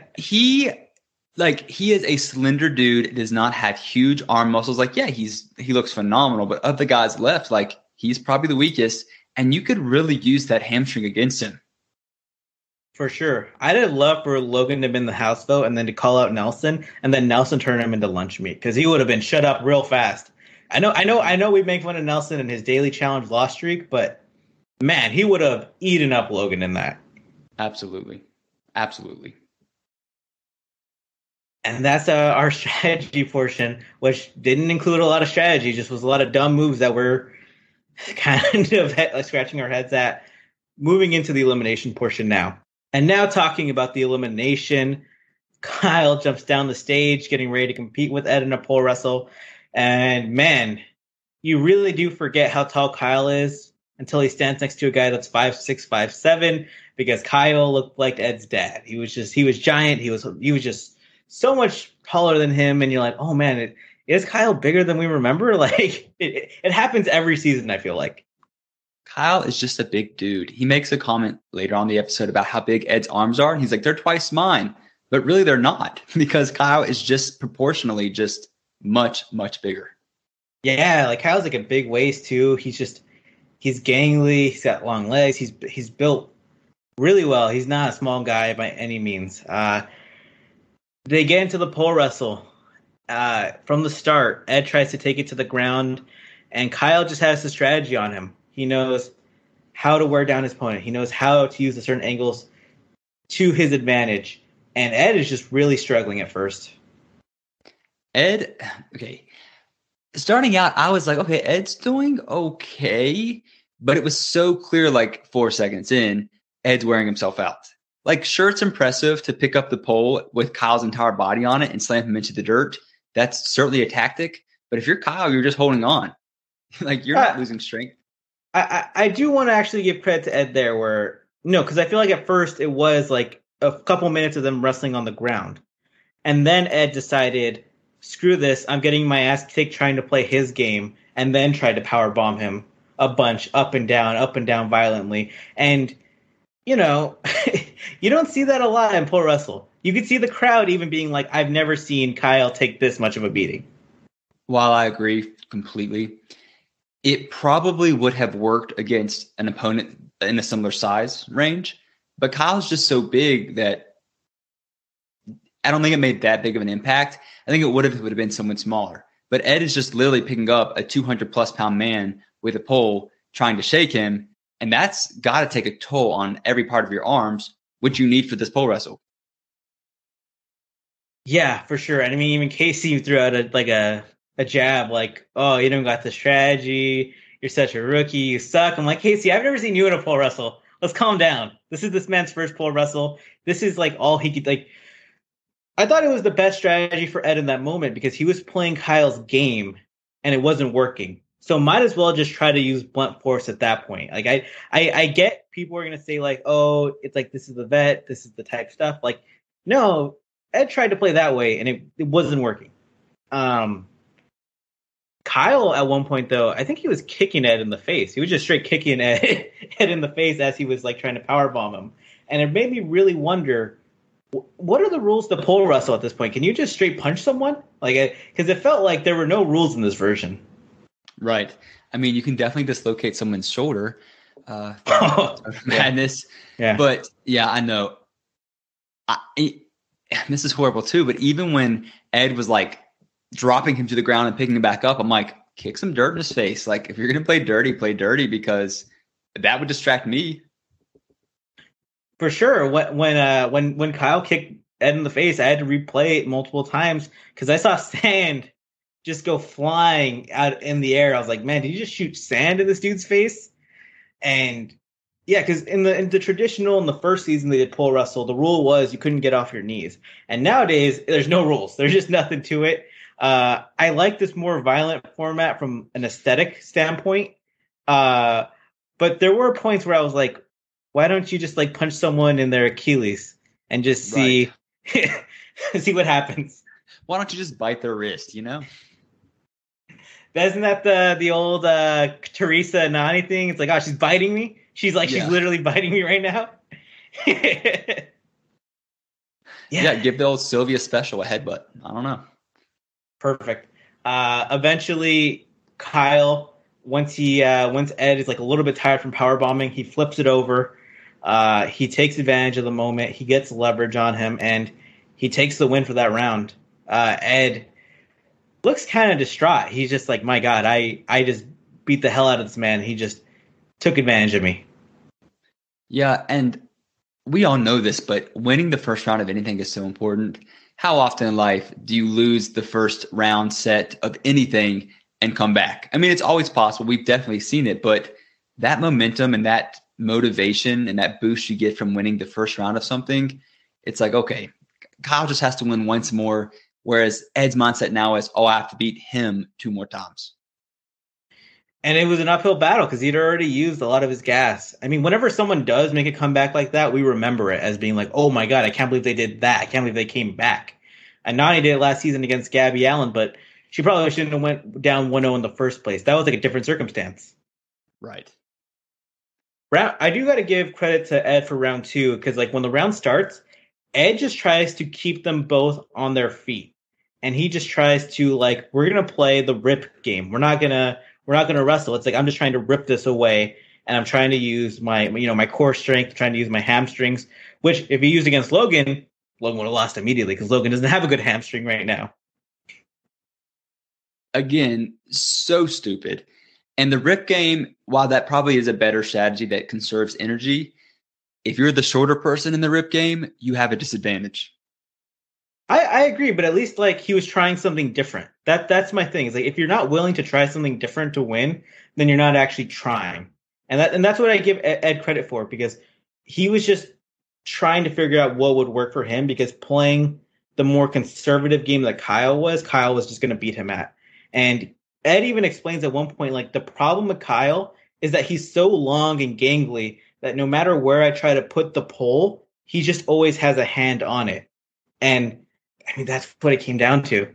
he like he is a slender dude does not have huge arm muscles like yeah he's he looks phenomenal but of the guys left like he's probably the weakest and you could really use that hamstring against him For sure. I'd have loved for Logan to have been the house vote and then to call out Nelson and then Nelson turn him into lunch meat because he would have been shut up real fast. I know, I know, I know we make fun of Nelson and his daily challenge loss streak, but man, he would have eaten up Logan in that. absolutely absolutely And that's uh, our strategy portion, which didn't include a lot of strategy, just was a lot of dumb moves that we're kind of he- scratching our heads at. Moving into the elimination portion now. And now talking about the elimination, Kyle jumps down the stage, getting ready to compete with Ed in a pole wrestle. And man, you really do forget how tall Kyle is until he stands next to a guy that's five six, five seven. Because Kyle looked like Ed's dad. He was just he was giant. He was he was just so much taller than him. And you're like, oh man, it, is Kyle bigger than we remember? Like it, it happens every season. I feel like. Kyle is just a big dude. He makes a comment later on the episode about how big Ed's arms are. And he's like, they're twice mine. But really, they're not because Kyle is just proportionally just much, much bigger. Yeah, like Kyle's like a big waist too. He's just he's gangly. He's got long legs. He's he's built really well. He's not a small guy by any means. Uh, they get into the pole wrestle. Uh, from the start, Ed tries to take it to the ground, and Kyle just has the strategy on him. He knows how to wear down his opponent. He knows how to use the certain angles to his advantage. And Ed is just really struggling at first. Ed, okay. Starting out, I was like, okay, Ed's doing okay. But it was so clear, like four seconds in, Ed's wearing himself out. Like, sure, it's impressive to pick up the pole with Kyle's entire body on it and slam him into the dirt. That's certainly a tactic. But if you're Kyle, you're just holding on. like, you're not uh, losing strength. I, I, I do want to actually give credit to Ed there, where, no, because I feel like at first it was like a couple minutes of them wrestling on the ground. And then Ed decided, screw this, I'm getting my ass kicked trying to play his game, and then tried to power bomb him a bunch, up and down, up and down violently. And, you know, you don't see that a lot in pole wrestle. You could see the crowd even being like, I've never seen Kyle take this much of a beating. While I agree completely, it probably would have worked against an opponent in a similar size range. But Kyle's just so big that I don't think it made that big of an impact. I think it would have would have been someone smaller. But Ed is just literally picking up a 200 plus pound man with a pole, trying to shake him, and that's got to take a toll on every part of your arms, which you need for this pole wrestle. Yeah, for sure. And I mean, even Kaycee threw out a like a a jab like, "Oh, you don't got the strategy. You're such a rookie. You suck." I'm like, Kaycee, I've never seen you in a pole wrestle let's calm down. This is this man's first pole wrestle. This is like all he could like. I thought it was the best strategy for Ed in that moment because he was playing Kyle's game and it wasn't working. So might as well just try to use blunt force at that point. Like I, I, I get people are gonna say like, oh, it's like this is the vet, this is the type stuff. Like, no, Ed tried to play that way and it, it wasn't working. Um, Kyle at one point though, I think he was kicking Ed in the face. He was just straight kicking Ed, Ed in the face as he was like trying to power bomb him, and it made me really wonder what are the rules to pole wrestle at this point? Can you just straight punch someone? Like, because it felt like there were no rules in this version. Right. I mean, you can definitely dislocate someone's shoulder. Uh, madness. Yeah. But yeah, I know. I, it, this is horrible too. But even when Ed was like dropping him to the ground and picking him back up, I'm like, kick some dirt in his face. Like, if you're going to play dirty, play dirty because that would distract me. For sure. When when uh, when when Kyle kicked Ed in the face, I had to replay it multiple times because I saw sand just go flying out in the air. I was like, man, did you just shoot sand in this dude's face? And yeah, because in the in the traditional in the first season they did pole wrestle, the rule was you couldn't get off your knees. And nowadays there's no rules. There's just nothing to it. Uh, I like this more violent format from an aesthetic standpoint. Uh, but there were points where I was like, why don't you just like punch someone in their Achilles and just see right. see what happens? Why don't you just bite their wrist, you know? Isn't that the the old uh, Teresa Nany thing? It's like, oh, she's biting me. She's like, yeah. she's literally biting me right now. yeah. yeah, give the old Sylvia special a headbutt. I don't know. Perfect. Uh, eventually, Kyle, once he uh, once Ed is like a little bit tired from power bombing, he flips it over. Uh, he takes advantage of the moment. He gets leverage on him, and he takes the win for that round. Uh, Ed looks kind of distraught. He's just like, "My God, I I just beat the hell out of this man. He just took advantage of me." Yeah, and we all know this, but winning the first round of anything is so important how often in life do you lose the first round set of anything and come back? I mean, it's always possible. We've definitely seen it, but that momentum and that motivation and that boost you get from winning the first round of something, it's like, okay, Kyle just has to win once more. Whereas Ed's mindset now is, oh, I have to beat him two more times. And it was an uphill battle because he'd already used a lot of his gas. I mean, whenever someone does make a comeback like that, we remember it as being like, oh my God, I can't believe they did that. I can't believe they came back. And Nany did it last season against Gabby Allen, but she probably shouldn't have went down 1-0 in the first place. That was like a different circumstance. Right. Round. I do got to give credit to Ed for round two because like when the round starts, Ed just tries to keep them both on their feet, and he just tries to like we're gonna play the rip game. We're not gonna we're not gonna wrestle. It's like I'm just trying to rip this away, and I'm trying to use my you know my core strength, trying to use my hamstrings. Which if he used against Logan, Logan would have lost immediately because Logan doesn't have a good hamstring right now. Again, so stupid. And the rip game, while that probably is a better strategy that conserves energy, if you're the shorter person in the rip game, you have a disadvantage. I, I agree, but at least like he was trying something different. That that's my thing. Is like if you're not willing to try something different to win, then you're not actually trying. And that and that's what I give Ed credit for because he was just trying to figure out what would work for him because playing the more conservative game that Kyle was, Kyle was just going to beat him at. And Ed even explains at one point like the problem with Kyle is that he's so long and gangly that no matter where I try to put the pole, he just always has a hand on it. And I mean that's what it came down to.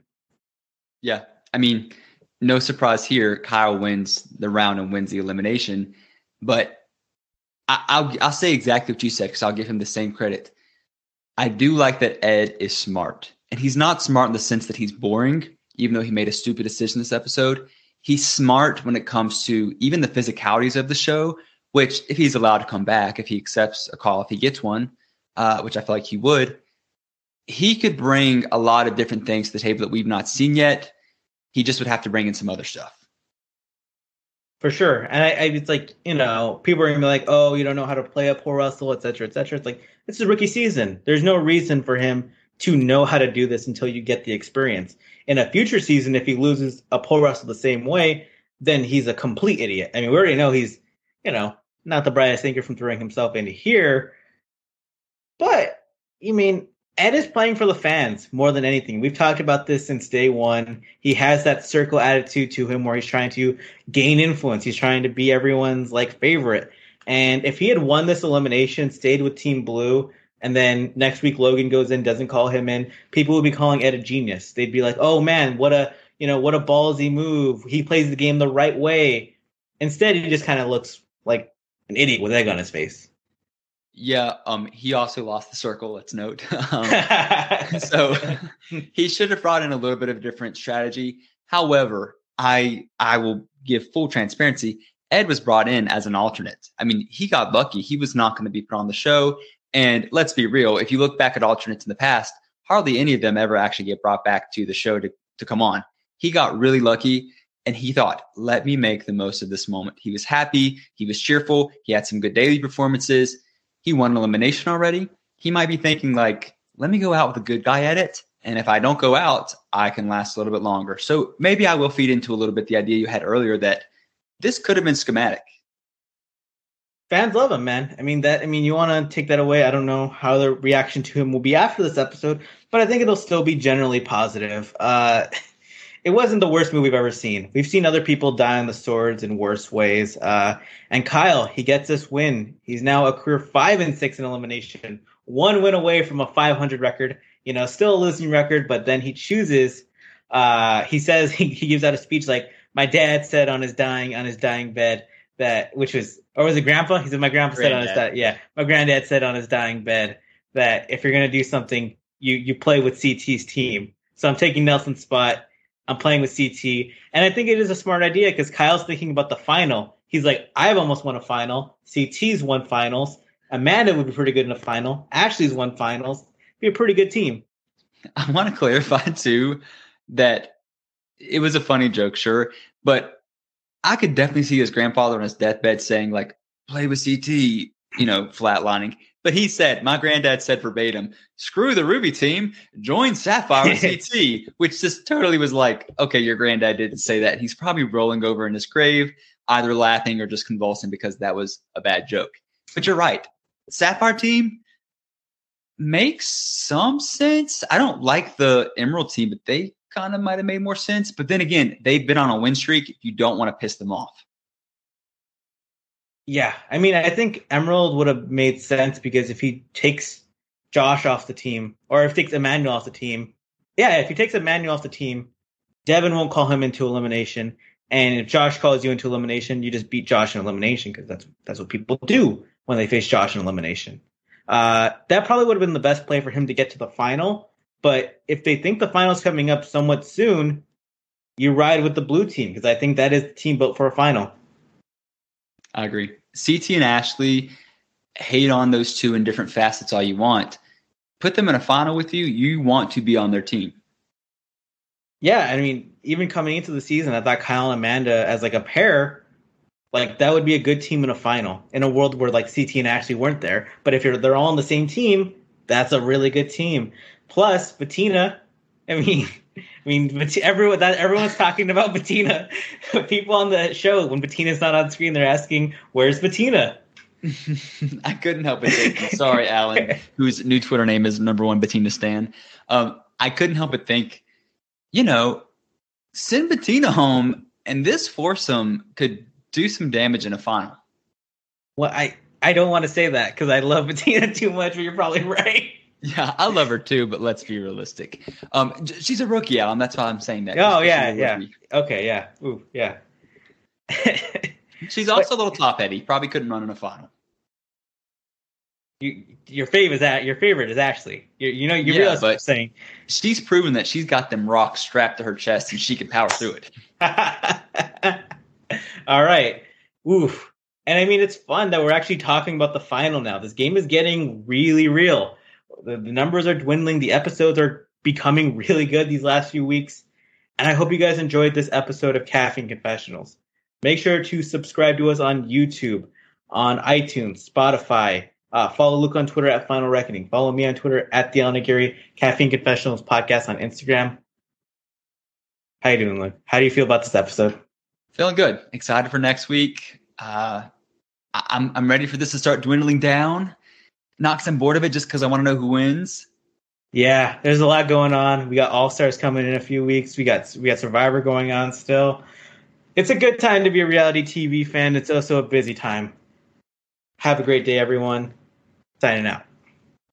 Yeah. I mean, no surprise here. Kyle wins the round and wins the elimination. But I, will I'll say exactly what you said because I'll give him the same credit. I do like that Ed is smart, and he's not smart in the sense that he's boring. Even though he made a stupid decision this episode, he's smart when it comes to even the physicalities of the show. Which, if he's allowed to come back, if he accepts a call, if he gets one, uh, which I feel like he would, he could bring a lot of different things to the table that we've not seen yet. He just would have to bring in some other stuff. For sure. And I, I, it's like, you know, people are gonna be like, oh, you don't know how to play a pole wrestle, et cetera, et cetera. It's like, this is rookie season. There's no reason for him to know how to do this until you get the experience. In a future season, if he loses a pole wrestle the same way, then he's a complete idiot. I mean, we already know he's, you know, not the brightest thinker from throwing himself into here. But, you mean, Ed is playing for the fans more than anything. We've talked about this since day one. He has that circle attitude to him where he's trying to gain influence. He's trying to be everyone's like favorite. And if he had won this elimination, stayed with Team Blue, and then next week Logan goes in, doesn't call him in, people would be calling Ed a genius. They'd be like, "Oh man, what a you know what a ballsy move. He plays the game the right way." Instead, he just kind of looks like an idiot with egg on his face. Yeah, um, he also lost the circle. Let's note. um, so he should have brought in a little bit of a different strategy. However, I I will give full transparency. Ed was brought in as an alternate. I mean, he got lucky. He was not going to be put on the show. And let's be real. If you look back at alternates in the past, hardly any of them ever actually get brought back to the show to to come on. He got really lucky and he thought, let me make the most of this moment. He was happy. He was cheerful. He had some good daily performances he won elimination already. He might be thinking like, let me go out with a good guy at it. And if I don't go out, I can last a little bit longer. So maybe I will feed into a little bit the idea you had earlier that this could have been schematic. Fans love him, man. I mean that. I mean, you want to take that away. I don't know how the reaction to him will be after this episode, but I think it'll still be generally positive. Uh, it wasn't the worst move we've ever seen. We've seen other people die on the swords in worse ways. Uh, and Kyle, he gets this win. He's now a career five and six in elimination, one win away from a 500 record. You know, still a losing record, but then he chooses. Uh, he says he, he gives out a speech like, "My dad said on his dying on his dying bed that, which was, or was it grandpa? He said my grandpa granddad. said on his di- yeah, my granddad said on his dying bed that if you're gonna do something, you you play with CT's team. So I'm taking Nelson's spot." I'm playing with CT. And I think it is a smart idea because Kyle's thinking about the final. He's like, I've almost won a final. CT's won finals. Amanda would be pretty good in a final. Ashley's won finals. Be a pretty good team. I want to clarify too that it was a funny joke, sure, but I could definitely see his grandfather on his deathbed saying like, "Play with CT," you know, flatlining. But he said, my granddad said verbatim, screw the Ruby team, join Sapphire CT, which just totally was like, okay, your granddad didn't say that. He's probably rolling over in his grave, either laughing or just convulsing because that was a bad joke. But you're right. Sapphire team makes some sense. I don't like the Emerald team, but they kind of might have made more sense. But then again, they've been on a win streak. You don't want to piss them off. Yeah, I mean, I think Emerald would have made sense because if he takes Josh off the team, or if he takes Emanuel off the team, yeah, if he takes Emanuel off the team, Devin won't call him into elimination. And if Josh calls you into elimination, you just beat Josh in elimination because that's that's what people do when they face Josh in elimination. Uh, that probably would have been the best play for him to get to the final. But if they think the final's coming up somewhat soon, you ride with the blue team because I think that is the team built for a final. I agree. CT and Ashley hate on those two in different facets all you want. Put them in a final with you, you want to be on their team. Yeah, I mean, even coming into the season, I thought Kyle and Amanda as like a pair, like that would be a good team in a final in a world where like CT and Ashley weren't there. But if you're they're all on the same team, that's a really good team. Plus, Bettina, I mean, I mean, everyone that everyone's talking about Bettina. People on the show when Bettina's not on screen, they're asking, "Where's Bettina?" I couldn't help it. Think, sorry, Alan, whose new Twitter name is number one Bettina Stan. Um, I couldn't help but think, you know, send Bettina home, and this foursome could do some damage in a final. Well, I I don't want to say that because I love Bettina too much, but you're probably right. Yeah, I love her too, but let's be realistic. Um, she's a rookie, Alan. That's why I'm saying that. Oh yeah, yeah. Okay, yeah. Ooh, yeah. she's also but, a little top heavy. Probably couldn't run in a final. You, your favorite is that your favorite is Ashley. You, you know, you yeah, realize what I'm saying. She's proven that she's got them rocks strapped to her chest and she can power through it. All right. Oof. And I mean, it's fun that we're actually talking about the final now. This game is getting really real the, the numbers are dwindling. The episodes are becoming really good these last few weeks. And I hope you guys enjoyed this episode of Caffeine Confessionals. Make sure to subscribe to us on YouTube, on iTunes, Spotify. Uh, follow Luke on Twitter at Final Reckoning. Follow me on Twitter at the Alan Caffeine Confessionals podcast on Instagram. How you doing, Luke? How do you feel about this episode? Feeling good. Excited for next week. Uh, I'm I'm ready for this to start dwindling down knocks I'm bored of it just because I want to know who wins. Yeah, there's a lot going on. We got All Stars coming in a few weeks. We got we got Survivor going on still. It's a good time to be a reality TV fan. It's also a busy time. Have a great day, everyone. Signing out.